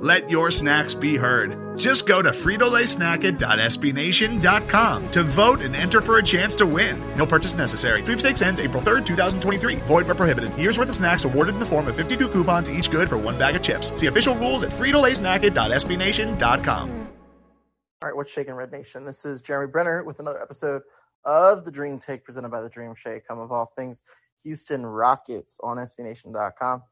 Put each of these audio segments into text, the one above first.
Let your snacks be heard. Just go to fritolaysnacket.sbnation.com to vote and enter for a chance to win. No purchase necessary. Sweepstakes ends April 3rd, 2023. Void where prohibited. Year's worth of snacks awarded in the form of 52 coupons, each good for one bag of chips. See official rules at fritolaysnacket.sbnation.com. All right, what's shaking Red Nation? This is Jeremy Brener with another episode of the Dream Take presented by the Dream Shake, come of all things Houston Rockets on SBNation.com.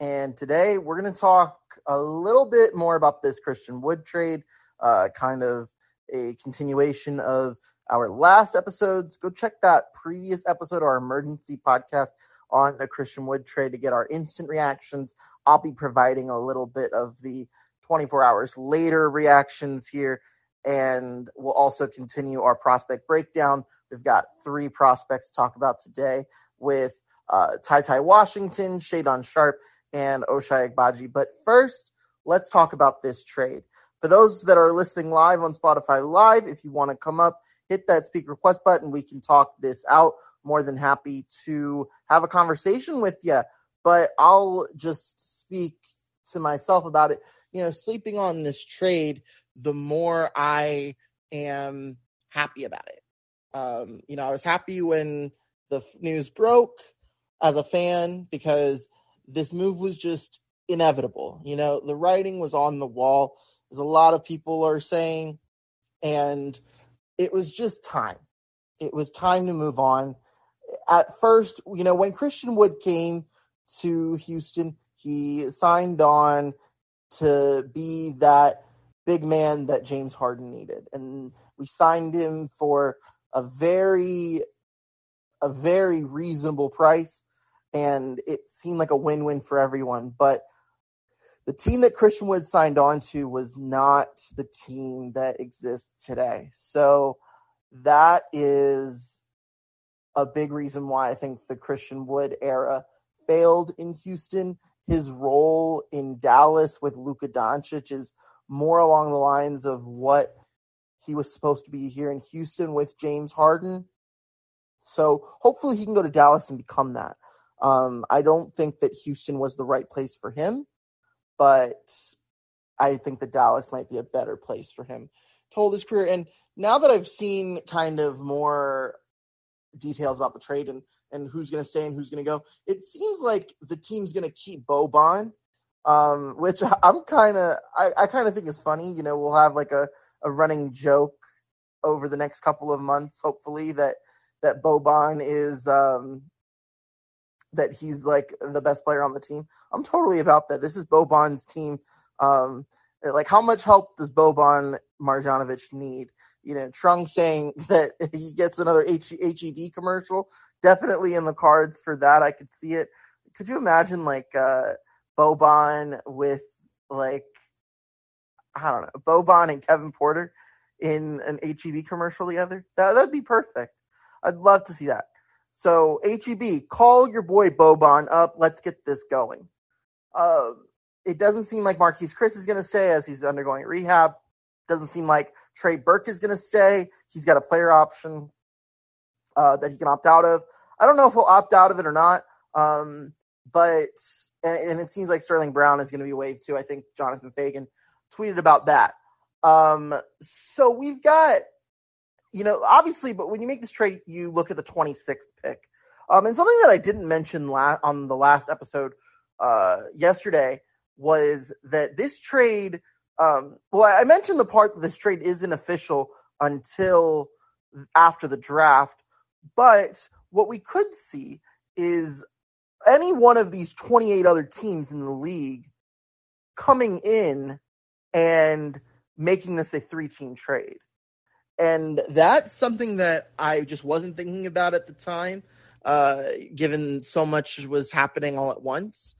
And today we're going to talk a little bit more about this Christian Wood trade, uh, kind of a continuation of our last episodes. Go check that previous episode, our emergency podcast on the Christian Wood trade to get our instant reactions. I'll be providing a little bit of the 24 hours later reactions here. And we'll also continue our prospect breakdown. We've got three prospects to talk about today with uh, TyTy Washington, Shaedon Sharpe, and Ochai Agbaji. But first, let's talk about this trade. For those that are listening live on Spotify Live, if you want to come up, hit that speak request button. We can talk this out. More than happy to have a conversation with you. But I'll just speak to myself about it. You know, sleeping on this trade, the more I am happy about it. Um, you know, I was happy when the news broke as a fan because this move was just inevitable. You know, the writing was on the wall, as a lot of people are saying, and it was just time. It was time to move on. At first, you know, when Christian Wood came to Houston, he signed on to be that big man that James Harden needed. And we signed him for a very a very reasonable price and it seemed like a win-win for everyone. But the team that Christian Wood signed on to was not the team that exists today. So that is a big reason why I think the Christian Wood era failed in Houston. His role in Dallas with Luka Doncic is more along the lines of what he was supposed to be here in Houston with James Harden. So hopefully he can go to Dallas and become that. Um, I don't think that Houston was the right place for him, but I think that Dallas might be a better place for him to hold his career. And now that I've seen kind of more details about the trade and and who's going to stay and who's going to go, it seems like the team's going to keep Boban, um, which I'm kind of I, I kind of think is funny. You know, we'll have like a a running joke over the next couple of months, hopefully that that Boban is um, that he's like the best player on the team. I'm totally about that. This is Boban's team. Um, like, how much help does Boban Marjanovic need? You know, Trung saying that he gets another H- HEB commercial. Definitely in the cards for that. I could see it. Could you imagine like uh, Boban with like I don't know Boban and Kevin Porter in an HEB commercial together? That that'd be perfect. I'd love to see that. So HEB, call your boy Boban up. Let's get this going. Uh, it doesn't seem like Marquese Chriss is going to stay as he's undergoing rehab. Doesn't seem like Trey Burke is going to stay. He's got a player option uh, that he can opt out of. I don't know if he'll opt out of it or not. Um, but and, and, it seems like Sterling Brown is going to be waived too. I think Jonathan Feigen tweeted about that. Um, so we've got, you know, obviously, but when you make this trade, you look at the 26th pick. Um, and something that I didn't mention la- on the last episode uh, yesterday was that this trade. Um, well, I mentioned the part that this trade isn't official until after the draft, but what we could see is any one of these 28 other teams in the league coming in and making this a three team trade. And that's something that I just wasn't thinking about at the time, uh, given so much was happening all at once.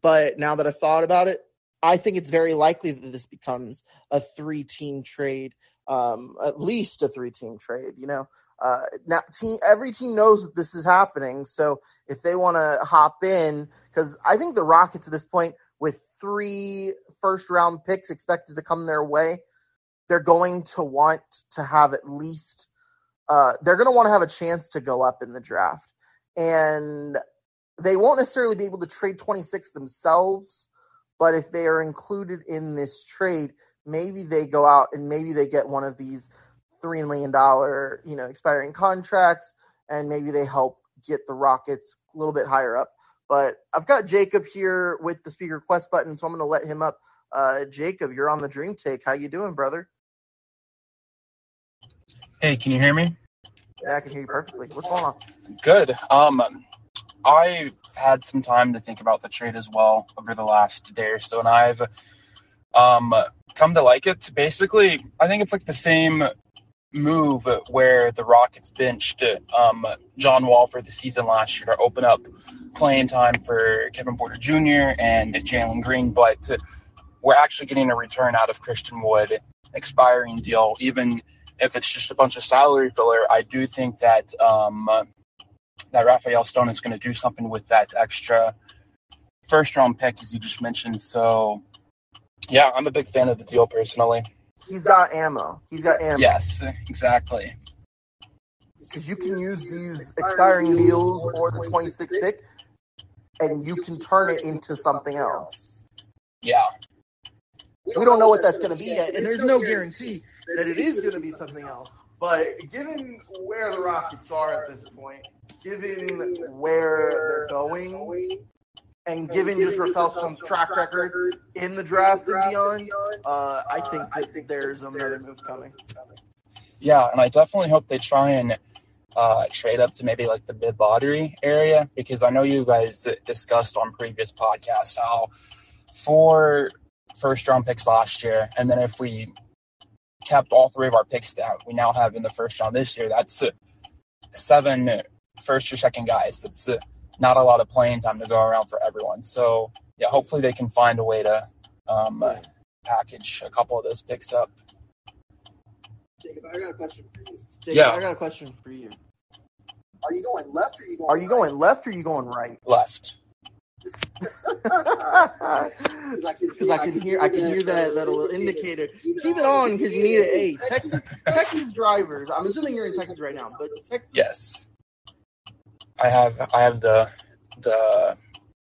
But now that I've thought about it, I think it's very likely that this becomes a three team trade, um, at least a three team trade. You know, uh, now team every team knows that this is happening. So if they want to hop in, because I think the Rockets at this point, with three first round picks expected to come their way, they're going to want to have at least uh, they're going to want to have a chance to go up in the draft, and they won't necessarily be able to trade 26 themselves. But if they are included in this trade, maybe they go out and maybe they get one of these three million dollar, you know, expiring contracts, and maybe they help get the Rockets a little bit higher up. But I've got Jacob here with the speaker request button, so I'm going to let him up. Uh, Jacob, you're on the Dream Take. How you doing, brother? Hey, can you hear me? Yeah, I can hear you perfectly. What's going on? Good. Um, I had some time to think about the trade as well over the last day or so, and I've um come to like it. Basically, I think it's like the same move where the Rockets benched um, John Wall for the season last year to open up playing time for Kevin Porter Jr. and Jalen Green, but we're actually getting a return out of Christian Wood expiring deal, even if it's just a bunch of salary filler. I do think that um, that Rafael Stone is going to do something with that extra first round pick, as you just mentioned. So, yeah, I'm a big fan of the deal personally he's got ammo. He's got ammo. Yes, exactly. Because you can use these expiring deals or the 26th pick, and you can turn it into something else. Yeah. We don't know what that's going to be yet, and there's no guarantee that it is going to be something else. But given where the Rockets are at this point, given where they're going, and given just Rafael's track record in the draft and beyond, uh, I think that there's another move coming. Yeah, and I definitely hope they try and uh, trade up to maybe like the mid lottery area because I know you guys discussed on previous podcasts how for four first round picks last year, and then if we kept all three of our picks that we now have in the first round this year, that's uh, seven first or second guys. That's uh, not a lot of playing time to go around for everyone. So yeah, hopefully they can find a way to um, uh, package a couple of those picks up. Jacob, I got a question for you. Jacob, yeah, I got a question for you. Are you going left or are you going? Are you right? going left or are you going right? Left. Because I can hear, I can hear that that little indicator. Keep it on because you need it. Hey, Texas, Texas drivers. I'm assuming you're in Texas right now, but Texas. Yes. I have I have the the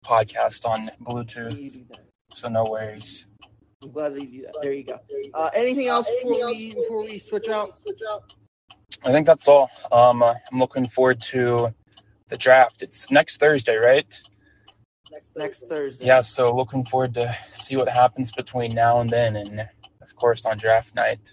podcast on Bluetooth, so no worries. I'm glad that you do that. There you go. Uh, anything else before we before we switch out? I think that's all. Um, uh, I'm looking forward to the draft. It's next Thursday, right? Next Thursday. Yeah, so looking forward to see what happens between now and then, and of course on draft night.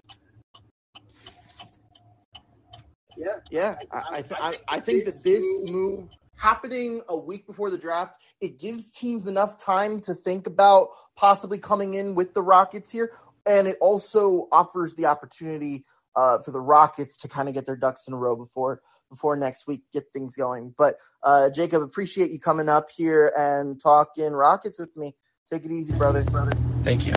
Yeah, yeah. I I, th- I, I think that this move happening a week before the draft, it gives teams enough time to think about possibly coming in with the Rockets here, and it also offers the opportunity uh, for the Rockets to kind of get their ducks in a row before before next week, get things going. But uh, Jacob, appreciate you coming up here and talking Rockets with me. Take it easy, brother. Brother. Thank you.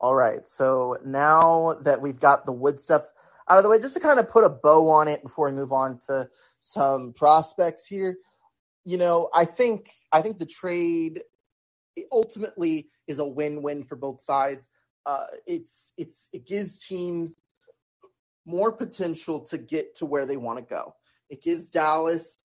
All right. So now that we've got the wood stuff out of the way, just to kind of put a bow on it before we move on to some prospects here. You know, I think I think the trade ultimately is a win-win for both sides. Uh, it's it's it gives teams more potential to get to where they want to go. It gives Dallas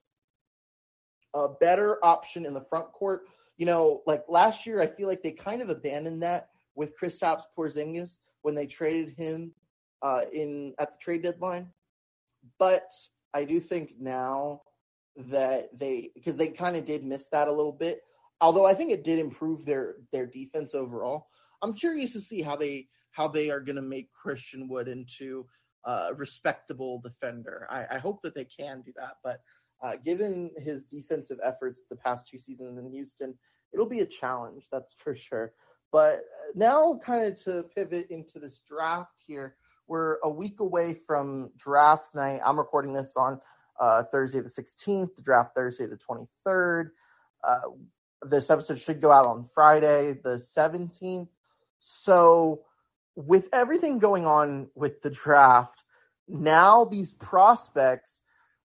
a better option in the front court. You know, like last year, I feel like they kind of abandoned that with Kristaps Porzingis when they traded him uh, in at the trade deadline. But I do think now that they because they kind of did miss that a little bit. Although I think it did improve their their defense overall. I'm curious to see how they how they are going to make Christian Wood into a respectable defender. I, I hope that they can do that, but uh, given his defensive efforts the past two seasons in Houston, it'll be a challenge, that's for sure. But uh, now, kind of to pivot into this draft here, we're a week away from draft night. I'm recording this on uh, Thursday the 16th, the draft Thursday the 23rd. Uh, this episode should go out on Friday the 17th. So, with everything going on with the draft, now these prospects,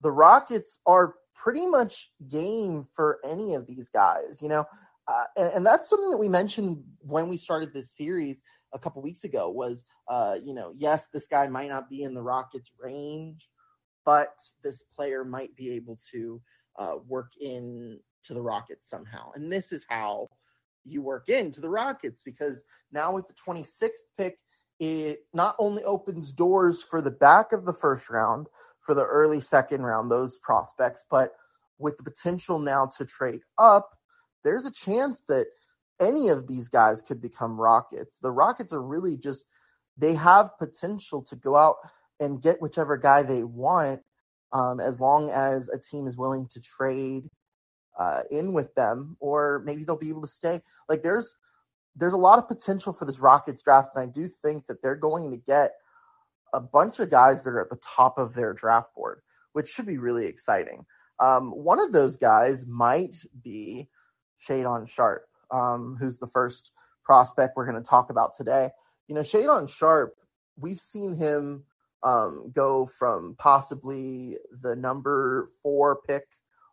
the Rockets are pretty much game for any of these guys, you know. Uh, and, and, that's something that we mentioned when we started this series a couple weeks ago was uh, you know yes this guy might not be in the rockets range but this player might be able to uh, work in to the rockets somehow and this is how you work into the rockets because now with the 26th pick it not only opens doors for the back of the first round for the early second round those prospects but with the potential now to trade up there's a chance that any of these guys could become Rockets. The Rockets are really just they have potential to go out and get whichever guy they want, um, as long as a team is willing to trade uh, in with them, or maybe they'll be able to stay. Like there's there's a lot of potential for this Rockets draft, and I do think that they're going to get a bunch of guys that are at the top of their draft board, which should be really exciting. Um, one of those guys might be Shaedon Sharpe, um, who's the first prospect we're going to talk about today. You know, Shaedon Sharpe, we've seen him um, go from possibly the number four pick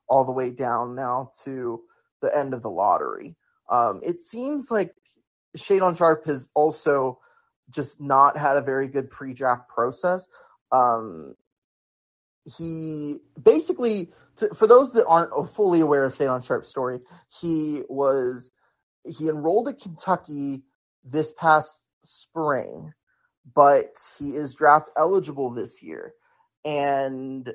all the way down now to the end of the lottery. Um, it seems like Shaedon Sharpe has also just not had a very good pre-draft process. Um, he basically, to, for those that aren't fully aware of Shaedon Sharpe's story, he was he enrolled at Kentucky this past spring, but he is draft eligible this year. And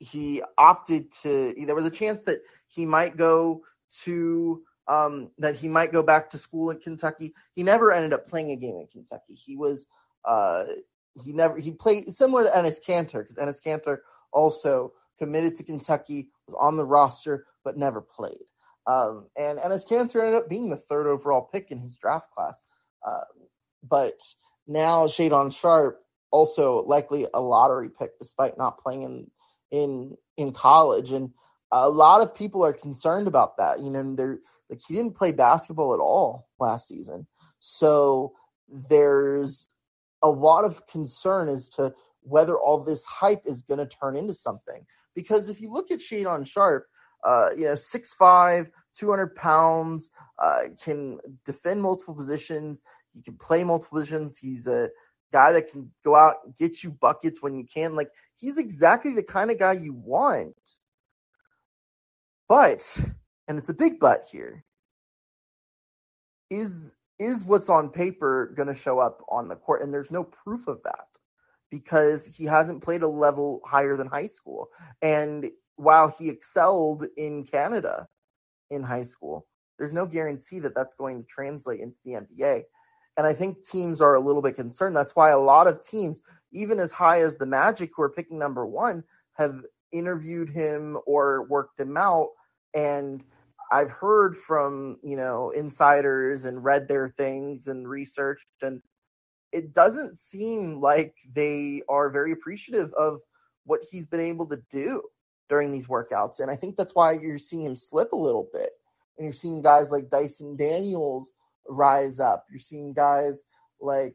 he opted to, there was a chance that he might go to, um, that he might go back to school in Kentucky. He never ended up playing a game in Kentucky. He was, uh, he never, he played similar to Enes Kanter because Enes Kanter also committed to Kentucky, was on the roster, but never played. Um, and Enes Kanter ended up being the third overall pick in his draft class. Uh, but now Shaedon Sharpe also likely a lottery pick despite not playing in in in college and a lot of people are concerned about that you know they're like he didn't play basketball at all last season so there's a lot of concern as to whether all this hype is going to turn into something because if you look at Shaedon Sharpe uh, you know, 6'5, 200 pounds, uh, can defend multiple positions. He can play multiple positions. He's a guy that can go out and get you buckets when you can. Like, he's exactly the kind of guy you want But, and it's a big but here, is is what's on paper going to show up on the court? And there's no proof of that because he hasn't played a level higher than high school. And while he excelled in Canada in high school, there's no guarantee that that's going to translate into the NBA. And I think teams are a little bit concerned. That's why a lot of teams, even as high as the Magic, who are picking number one, have interviewed him or worked him out. And I've heard from, you know, insiders and read their things and researched and it doesn't seem like they are very appreciative of what he's been able to do during these workouts. And I think that's why you're seeing him slip a little bit. And you're seeing guys like Dyson Daniels rise up. You're seeing guys like,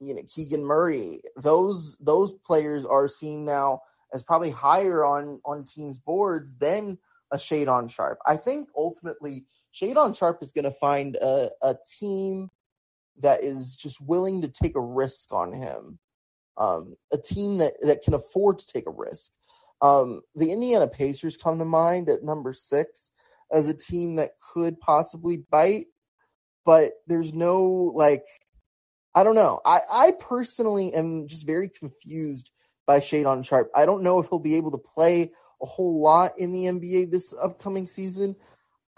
you know, Keegan Murray. Those those players are seen now as probably higher on on teams' boards than a Shaedon Sharpe. I think ultimately Shaedon Sharpe is going to find a, a team that is just willing to take a risk on him, um, a team that, that can afford to take a risk. Um, the Indiana Pacers come to mind at number six as a team that could possibly bite, but there's no like, I don't know. I, I personally am just very confused by Shaedon Sharpe. I don't know if he'll be able to play a whole lot in the NBA this upcoming season.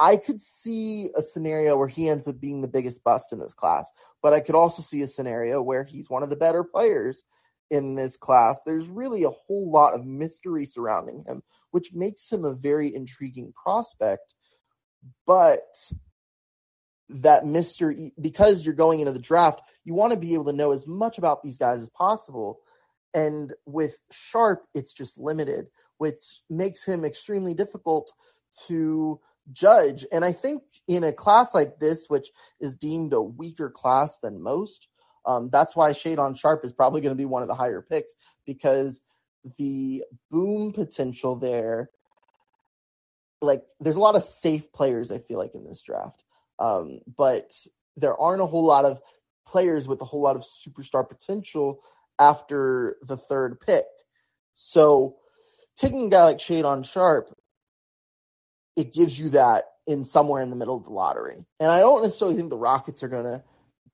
I could see a scenario where he ends up being the biggest bust in this class, but I could also see a scenario where he's one of the better players in this class. There's really a whole lot of mystery surrounding him, which makes him a very intriguing prospect. But that mystery, because you're going into the draft, you want to be able to know as much about these guys as possible. And with Sharpe, it's just limited which makes him extremely difficult to judge. And I think in a class like this, which is deemed a weaker class than most, um, that's why Shaedon Sharpe is probably going to be one of the higher picks because the boom potential there, like there's a lot of safe players, I feel like, in this draft. Um, but there aren't a whole lot of players with a whole lot of superstar potential after the third pick. So taking a guy like Shaedon Sharpe, it gives you that in somewhere in the middle of the lottery. And I don't necessarily think the Rockets are going to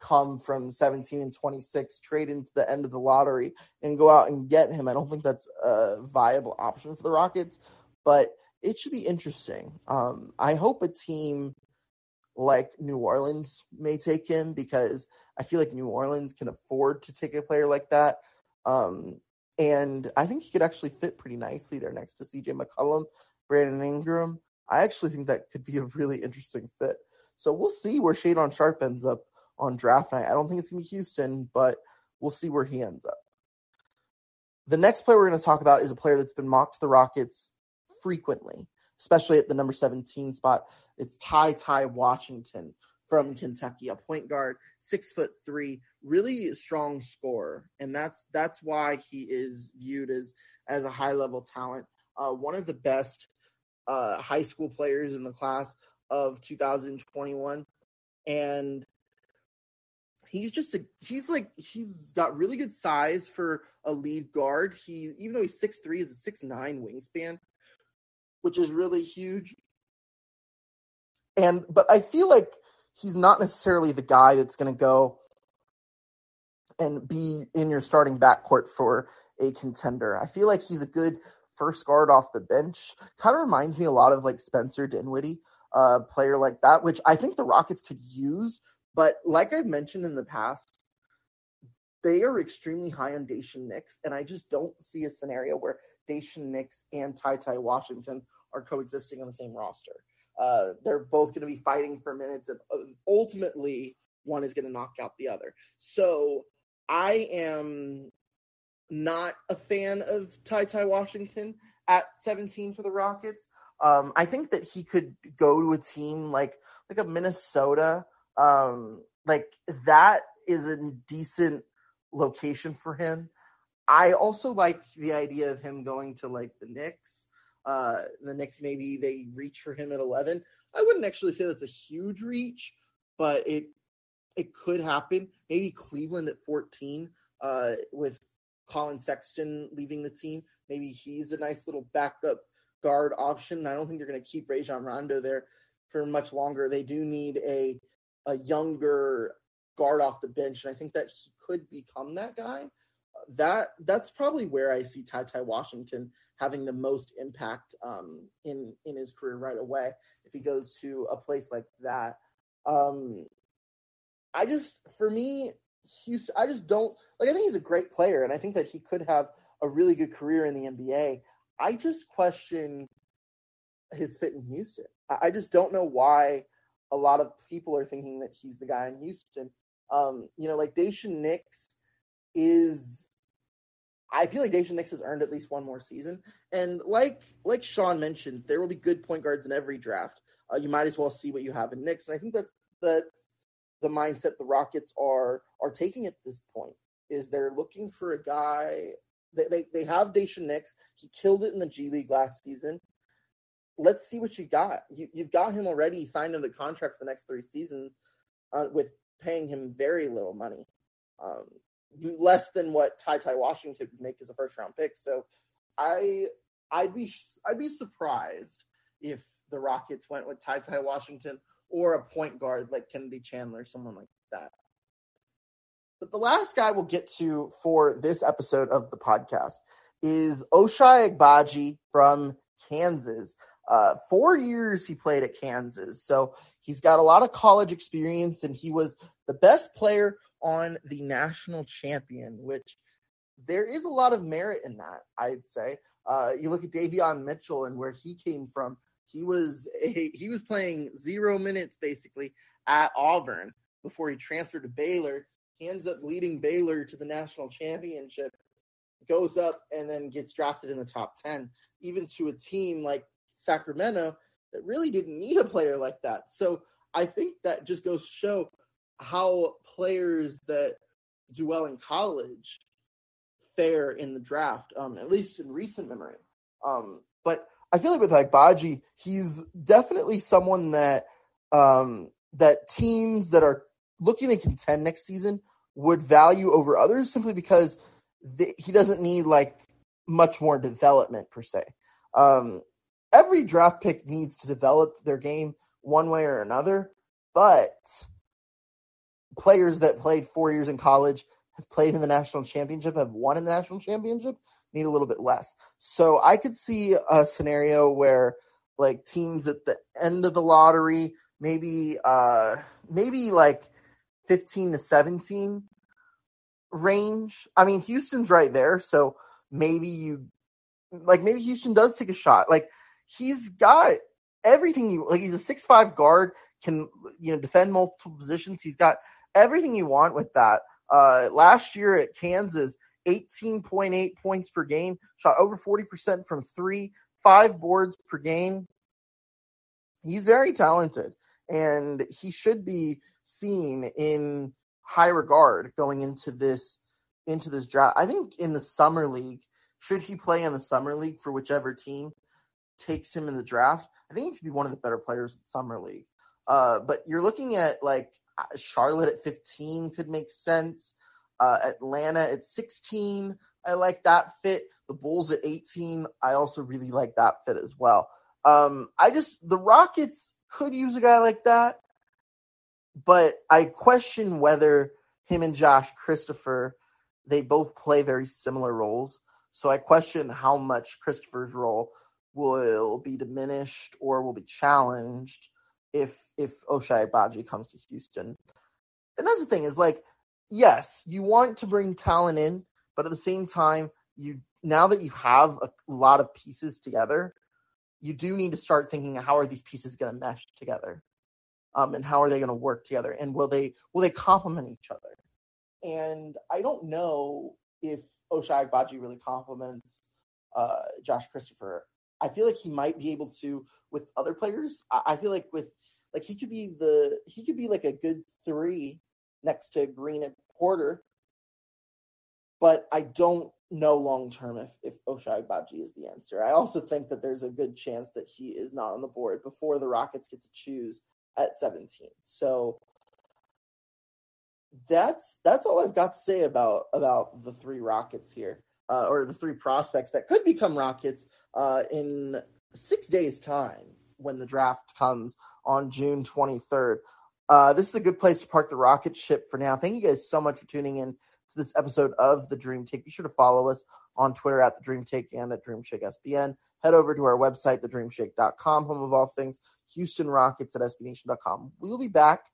come from 17 and 26, trade into the end of the lottery and go out and get him. I don't think that's a viable option for the Rockets, but it should be interesting. Um, I hope a team like New Orleans may take him because I feel like New Orleans can afford to take a player like that. Um, and I think he could actually fit pretty nicely there next to CJ McCollum, Brandon Ingram. I actually think that could be a really interesting fit. So we'll see where Shaedon Sharpe ends up on draft night. I don't think it's going to be Houston, but we'll see where he ends up. The next player we're going to talk about is a player that's been mocked to the Rockets frequently, especially at the number 17 spot. It's TyTy Washington from Kentucky, a point guard, six foot three, really strong scorer, and that's that's why he is viewed as as a high level talent. Uh, one of the best uh, high school players in the class of 2021, and he's just a he's like he's got really good size for a lead guard. He even though he's six three, is a six nine wingspan, which is really huge. And but I feel like he's not necessarily the guy that's going to go and be in your starting backcourt for a contender. I feel like he's a good first guard off the bench. Kind of reminds me a lot of like Spencer Dinwiddie, a player like that, which I think the Rockets could use. But like I've mentioned in the past, they are extremely high on Daishen Nix, and I just don't see a scenario where Daishen Nix and TyTy Washington are coexisting on the same roster. Uh, they're both going to be fighting for minutes, and ultimately, one is going to knock out the other. So I am not a fan of TyTy Washington at 17 for the Rockets. Um, I think that he could go to a team like like a Minnesota. Um, like that is a decent location for him. I also like the idea of him going to like the Knicks. Uh, the Knicks maybe they reach for him at 11. I wouldn't actually say that's a huge reach, but it it could happen. Maybe Cleveland at 14 uh, with Collin Sexton leaving the team. Maybe he's a nice little backup guard option. I don't think they're going to keep Rajon Rondo there for much longer. They do need a a younger guard off the bench, and I think that he could become that guy. That that's probably where I see TyTy Washington having the most impact um, in in his career right away if he goes to a place like that. Um, I just, for me, Houston, I just don't like. I think he's a great player, and I think that he could have a really good career in the NBA. I just question his fit in Houston. I just don't know why a lot of people are thinking that he's the guy in Houston. Um, you know, like Daishen Nix is I feel like Daishen Nix has earned at least one more season. And like like Sean mentions, there will be good point guards in every draft. Uh, you might as well see what you have in Nix. And I think that's that's the mindset the Rockets are are taking at this point. Is they're looking for a guy. They they, they have Daishen Nix. He killed it in the G League last season let's see what you got. You, have got him already signed under contract for the next three seasons, uh, with paying him very little money, um, less than what TyTy Washington would make as a first round pick. So, I I'd be I'd be surprised if the Rockets went with TyTy Washington or a point guard like Kennedy Chandler, someone like that. But the last guy we'll get to for this episode of the podcast is Ochai Agbaji from Kansas. Uh, four years he played at Kansas. So he's got a lot of college experience and he was the best player on the national champion, which there is a lot of merit in that, I'd say. Uh, you look at Davion Mitchell and where he came from. He was a, he was playing zero minutes basically at Auburn before he transferred to Baylor. He ends up leading Baylor to the national championship, goes up and then gets drafted in the top ten, even to a team like Sacramento that really didn't need a player like that. So I think that just goes to show how players that do well in college fare in the draft, um, at least in recent memory. Um, but I feel like with like Baji, he's definitely someone that um, that teams that are looking to contend next season would value over others simply because they, he doesn't need like much more development per se. Um, every draft pick needs to develop their game one way or another, but players that played four years in college have played in the national championship, have won in the national championship, need a little bit less. So I could see a scenario where like teams at the end of the lottery, maybe uh maybe like 15 to 17 range. I mean, Houston's right there, so maybe you like maybe Houston does take a shot. Like he's got everything you like. He's a six five guard, can you know defend multiple positions. He's got everything you want with that. Uh, last year at Kansas, 18.8 points per game, shot over 40% from three, five boards per game. He's very talented, and he should be seen in high regard going into this into this draft. I think in the summer league, should he play in the summer league for whichever team takes him in the draft, I think he could be one of the better players in summer league. Uh, but you're looking at like Charlotte at 15 could make sense. Uh, Atlanta at 16, I like that fit. The Bulls at 18, I also really like that fit as well. Um, I just the Rockets could use a guy like that, but I question whether him and Josh Christopher they both play very similar roles. So I question how much Christopher's role will be diminished or will be challenged if if Ochai Agbaji comes to Houston. And that's the thing is like, yes, you want to bring talent in, but at the same time, you now that you have a lot of pieces together, you do need to start thinking how are these pieces going to mesh together, um, and how are they going to work together, and will they will they complement each other? And I don't know if Ochai Agbaji really complements uh, Josh Christopher I feel like he might be able to with other players. I, feel like with like he could be the he could be like a good three next to Green and Porter. But I don't know long term if if Ochai Agbaji is the answer. I also think that there's a good chance that he is not on the board before the Rockets get to choose at 17. So that's that's all I've got to say about about the three Rockets here uh, or the three prospects that could become Rockets uh, in six days' time when the draft comes on June 23rd. Uh, this is a good place to park the rocket ship for now. Thank you guys so much for tuning in to this episode of the Dream Take. Be sure to follow us on Twitter at the Dream Take and at Dream Shake SBN. Head over to our website, thedreamshake.com, home of all things Houston Rockets at SBNation.com. We will be back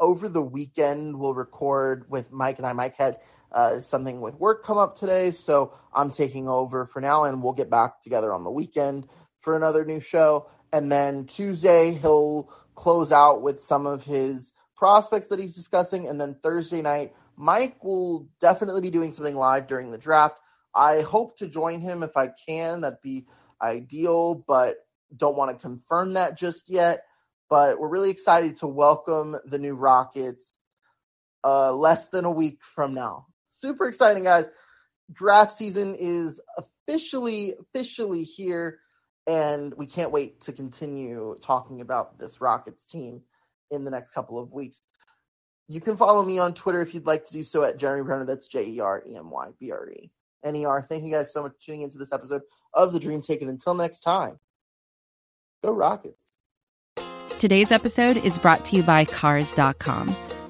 over the weekend. We'll record with Mike and I. Mike had uh, something with work come up today, so I'm taking over for now, and we'll get back together on the weekend for another new show. And then Tuesday, he'll close out with some of his prospects that he's discussing. And then Thursday night, Mike will definitely be doing something live during the draft. I hope to join him if I can. That'd be ideal, but don't want to confirm that just yet. But we're really excited to welcome the new Rockets uh, less than a week from now. Super exciting, guys. Draft season is officially, officially here and we can't wait to continue talking about this Rockets team in the next couple of weeks. You can follow me on Twitter if you'd like to do so at Jeremy Brener. That's J E R E M Y B R E N E R. Thank you guys so much for tuning into this episode of The Dream Take. And until next time, go Rockets. Today's episode is brought to you by Cars.com.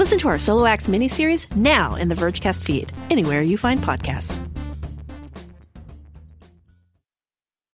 Listen to our Solo Acts miniseries now in the Vergecast feed, anywhere you find podcasts.